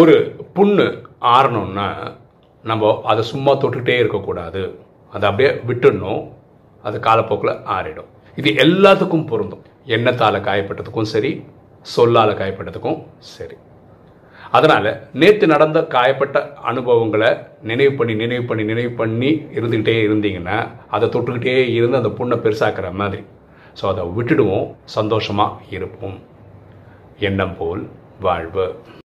ஒரு புண்ணு ஆறணும்னா நம்ம அதை சும்மா தொட்டுக்கிட்டே இருக்கக்கூடாது. அதை அப்படியே விட்டுடணும். அது காலப்போக்கில் ஆறிடும். இது எல்லாத்துக்கும் பொருந்தும். எண்ணத்தால் காயப்பட்டதுக்கும் சரி சொல்லால் காயப்பட்டதுக்கும் சரி. அதனால் நேற்று நடந்த காயப்பட்ட அனுபவங்களை நினைவு பண்ணி நினைவு பண்ணி நினைவு பண்ணி இருந்துக்கிட்டே இருந்தீங்கன்னா அதை தொட்டுக்கிட்டே இருந்து அந்த புண்ணை பெருசாக்குற மாதிரி. ஸோ அதை விட்டுடுவோம். சந்தோஷமாக இருப்போம். எண்ணம் போல் வாழ்வு.